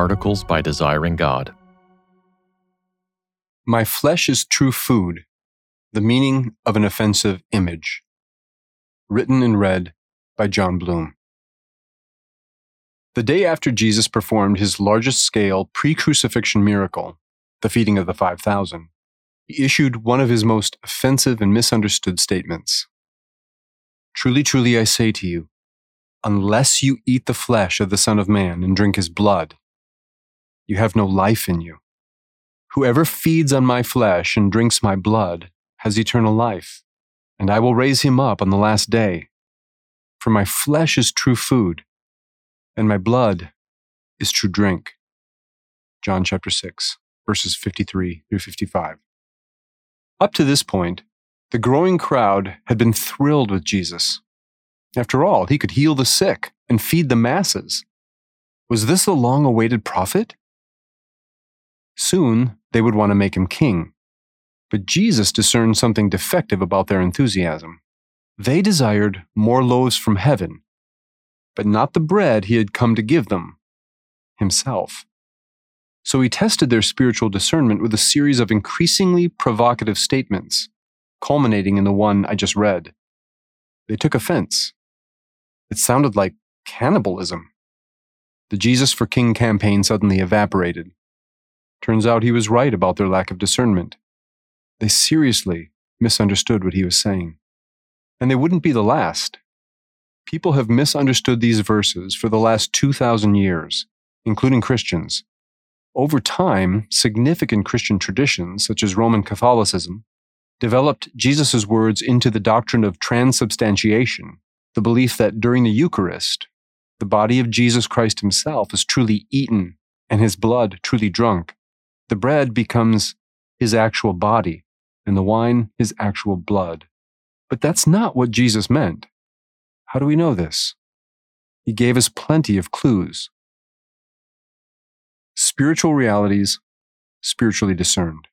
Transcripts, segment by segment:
Articles by Desiring God. My flesh is true food, the meaning of an offensive image. Written and read by Jon Bloom. The day after Jesus performed his largest scale pre crucifixion miracle, the feeding of the 5,000, he issued one of his most offensive and misunderstood statements. Truly, truly, I say to you, unless you eat the flesh of the Son of Man and drink his blood, you have no life in you. Whoever feeds on my flesh and drinks my blood has eternal life, and I will raise him up on the last day. For my flesh is true food, and my blood is true drink. John chapter 6, verses 53 through 55. Up to this point, the growing crowd had been thrilled with Jesus. After all, he could heal the sick and feed the masses. Was this the long awaited prophet? Soon, they would want to make him king. But Jesus discerned something defective about their enthusiasm. They desired more loaves from heaven, but not the bread he had come to give them himself. So he tested their spiritual discernment with a series of increasingly provocative statements, culminating in the one I just read. They took offense. It sounded like cannibalism. The Jesus for King campaign suddenly evaporated. Turns out he was right about their lack of discernment. They seriously misunderstood what he was saying. And they wouldn't be the last. People have misunderstood these verses for the last 2,000 years, including Christians. Over time, significant Christian traditions, such as Roman Catholicism, developed Jesus' words into the doctrine of transubstantiation, the belief that during the Eucharist, the body of Jesus Christ himself is truly eaten and his blood truly drunk. The bread becomes his actual body, and the wine his actual blood. But that's not what Jesus meant. How do we know this? He gave us plenty of clues. Spiritual realities, spiritually discerned.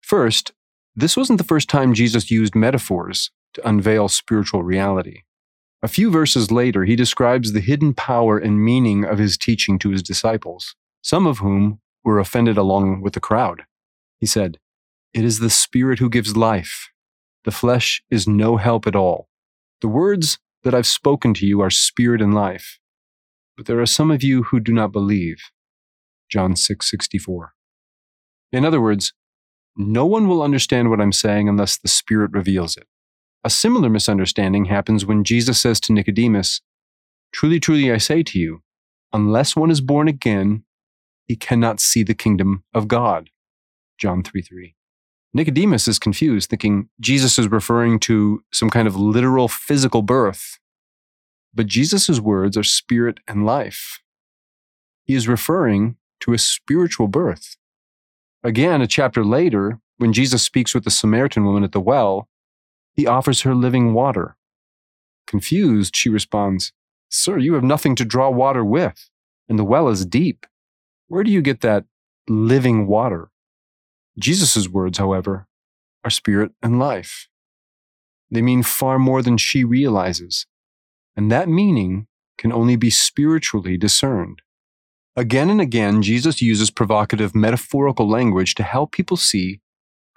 First, this wasn't the first time Jesus used metaphors to unveil spiritual reality. A few verses later, he describes the hidden power and meaning of his teaching to his disciples some of whom were offended along with the crowd. He said, It is the Spirit who gives life. The flesh is no help at all. The words that I've spoken to you are spirit and life. But there are some of you who do not believe. John 6:64. In other words, no one will understand what I'm saying unless the Spirit reveals it. A similar misunderstanding happens when Jesus says to Nicodemus, Truly, truly, I say to you, unless one is born again, he cannot see the kingdom of God. John 3 3. Nicodemus is confused, thinking Jesus is referring to some kind of literal physical birth. But Jesus' words are spirit and life. He is referring to a spiritual birth. Again, a chapter later, when Jesus speaks with the Samaritan woman at the well, he offers her living water. Confused, she responds, Sir, you have nothing to draw water with, and the well is deep. Where do you get that living water? Jesus' words, however, are spirit and life. They mean far more than she realizes, and that meaning can only be spiritually discerned. Again and again, Jesus uses provocative metaphorical language to help people see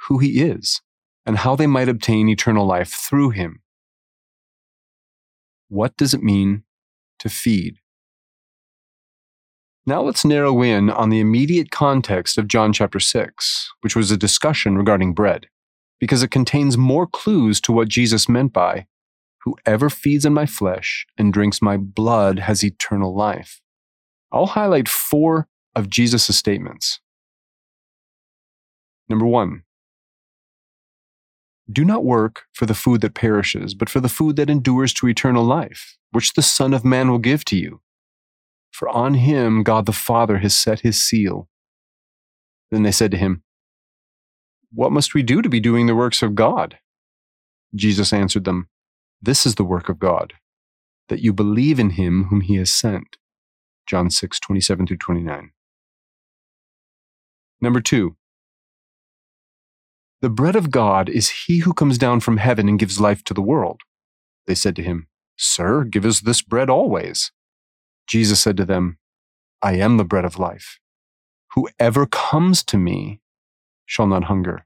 who he is and how they might obtain eternal life through him. What does it mean to feed? Now let's narrow in on the immediate context of John chapter 6, which was a discussion regarding bread, because it contains more clues to what Jesus meant by, Whoever feeds on my flesh and drinks my blood has eternal life. I'll highlight four of Jesus' statements. Number one, do not work for the food that perishes, but for the food that endures to eternal life, which the Son of Man will give to you for on him God the Father has set his seal. Then they said to him, What must we do to be doing the works of God? Jesus answered them, This is the work of God, that you believe in him whom he has sent. John 6, 27 through 29. Number two, the bread of God is he who comes down from heaven and gives life to the world. They said to him, Sir, give us this bread always. Jesus said to them, I am the bread of life. Whoever comes to me shall not hunger,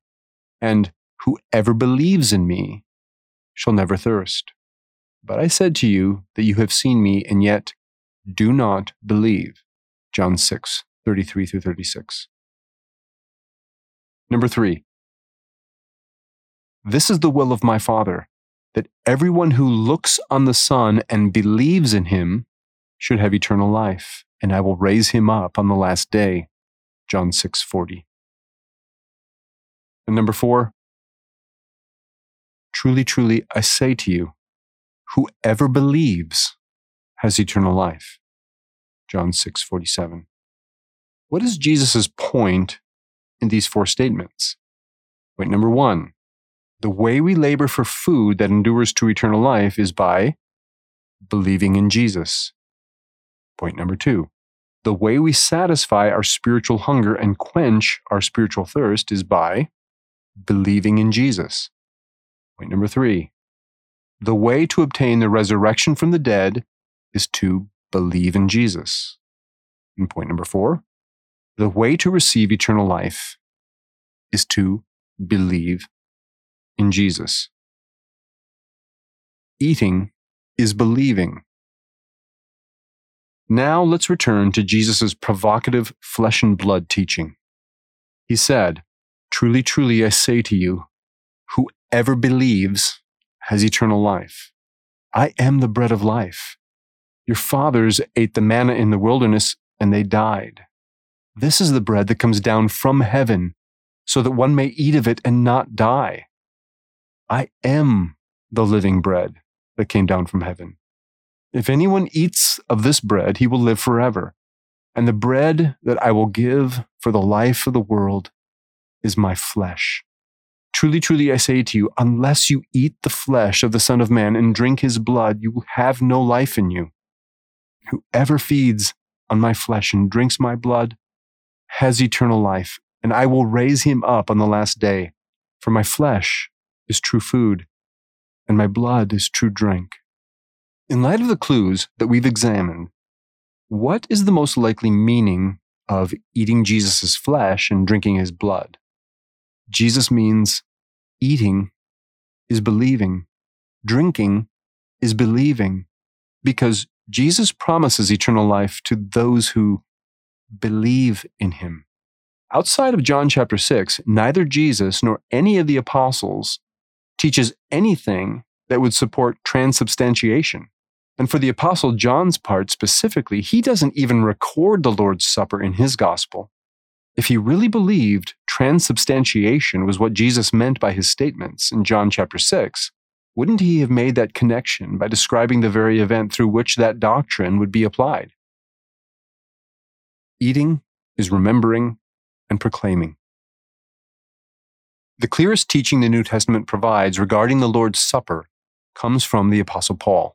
and whoever believes in me shall never thirst. But I said to you that you have seen me, and yet do not believe. John 6, 33 through 36. Number three, this is the will of my Father, that everyone who looks on the Son and believes in him should have eternal life, and I will raise him up on the last day. John 6, 40. And number four, truly, truly, I say to you, whoever believes has eternal life. John 6, 47. What is Jesus' point in these four statements? Point number one the way we labor for food that endures to eternal life is by believing in Jesus. Point number two the way we satisfy our spiritual hunger and quench our spiritual thirst is by believing in Jesus. Point number three the way to obtain the resurrection from the dead is to believe in Jesus. And point number four the way to receive eternal life is to believe in Jesus. Eating is believing. Now let's return to Jesus' provocative flesh and blood teaching. He said, Truly, truly, I say to you, whoever believes has eternal life. I am the bread of life. Your fathers ate the manna in the wilderness and they died. This is the bread that comes down from heaven, so that one may eat of it and not die. I am the living bread that came down from heaven. If anyone eats of this bread, he will live forever. And the bread that I will give for the life of the world is my flesh. Truly, truly, I say to you, unless you eat the flesh of the Son of Man and drink his blood, you have no life in you. Whoever feeds on my flesh and drinks my blood has eternal life, and I will raise him up on the last day. For my flesh is true food, and my blood is true drink. In light of the clues that we've examined, what is the most likely meaning of eating Jesus' flesh and drinking his blood? Jesus means eating is believing, drinking is believing, because Jesus promises eternal life to those who believe in him. Outside of John chapter 6, neither Jesus nor any of the apostles teaches anything that would support transubstantiation. And for the apostle John's part specifically, he doesn't even record the Lord's Supper in his gospel. If he really believed transubstantiation was what Jesus meant by his statements in John chapter 6, wouldn't he have made that connection by describing the very event through which that doctrine would be applied? Eating is remembering and proclaiming. The clearest teaching the New Testament provides regarding the Lord's Supper comes from the Apostle Paul.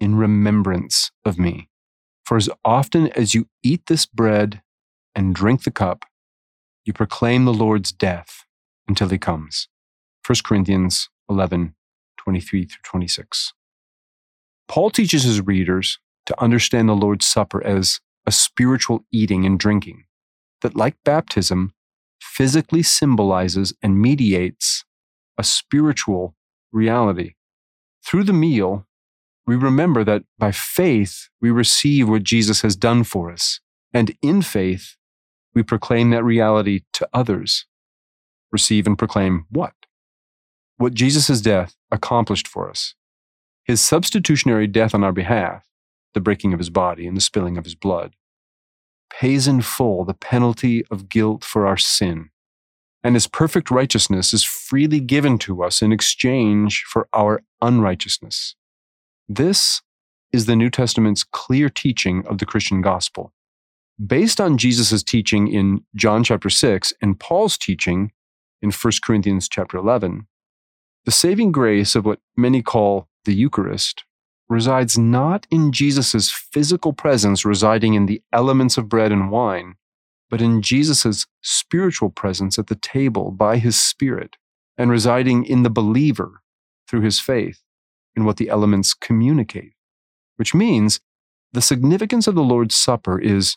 in remembrance of me. For as often as you eat this bread and drink the cup, you proclaim the Lord's death until he comes. 1 Corinthians 11, 23 through 26. Paul teaches his readers to understand the Lord's Supper as a spiritual eating and drinking, that like baptism, physically symbolizes and mediates a spiritual reality. Through the meal, we remember that by faith, we receive what Jesus has done for us. And in faith, we proclaim that reality to others. Receive and proclaim what? What Jesus' death accomplished for us. His substitutionary death on our behalf, the breaking of his body and the spilling of his blood, pays in full the penalty of guilt for our sin, and his perfect righteousness is freely given to us in exchange for our unrighteousness. This is the New Testament's clear teaching of the Christian gospel. based on Jesus' teaching in John chapter 6 and Paul's teaching in 1 Corinthians chapter 11, the saving grace of what many call the Eucharist resides not in Jesus' physical presence residing in the elements of bread and wine, but in Jesus' spiritual presence at the table by his Spirit and residing in the believer through his faith in what the elements communicate, which means the significance of the Lord's Supper is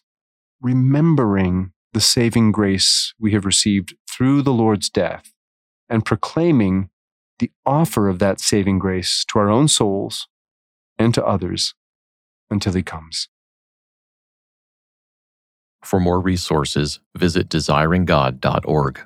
remembering the saving grace we have received through the Lord's death and proclaiming the offer of that saving grace to our own souls and to others until he comes. For more resources, visit desiringgod.org.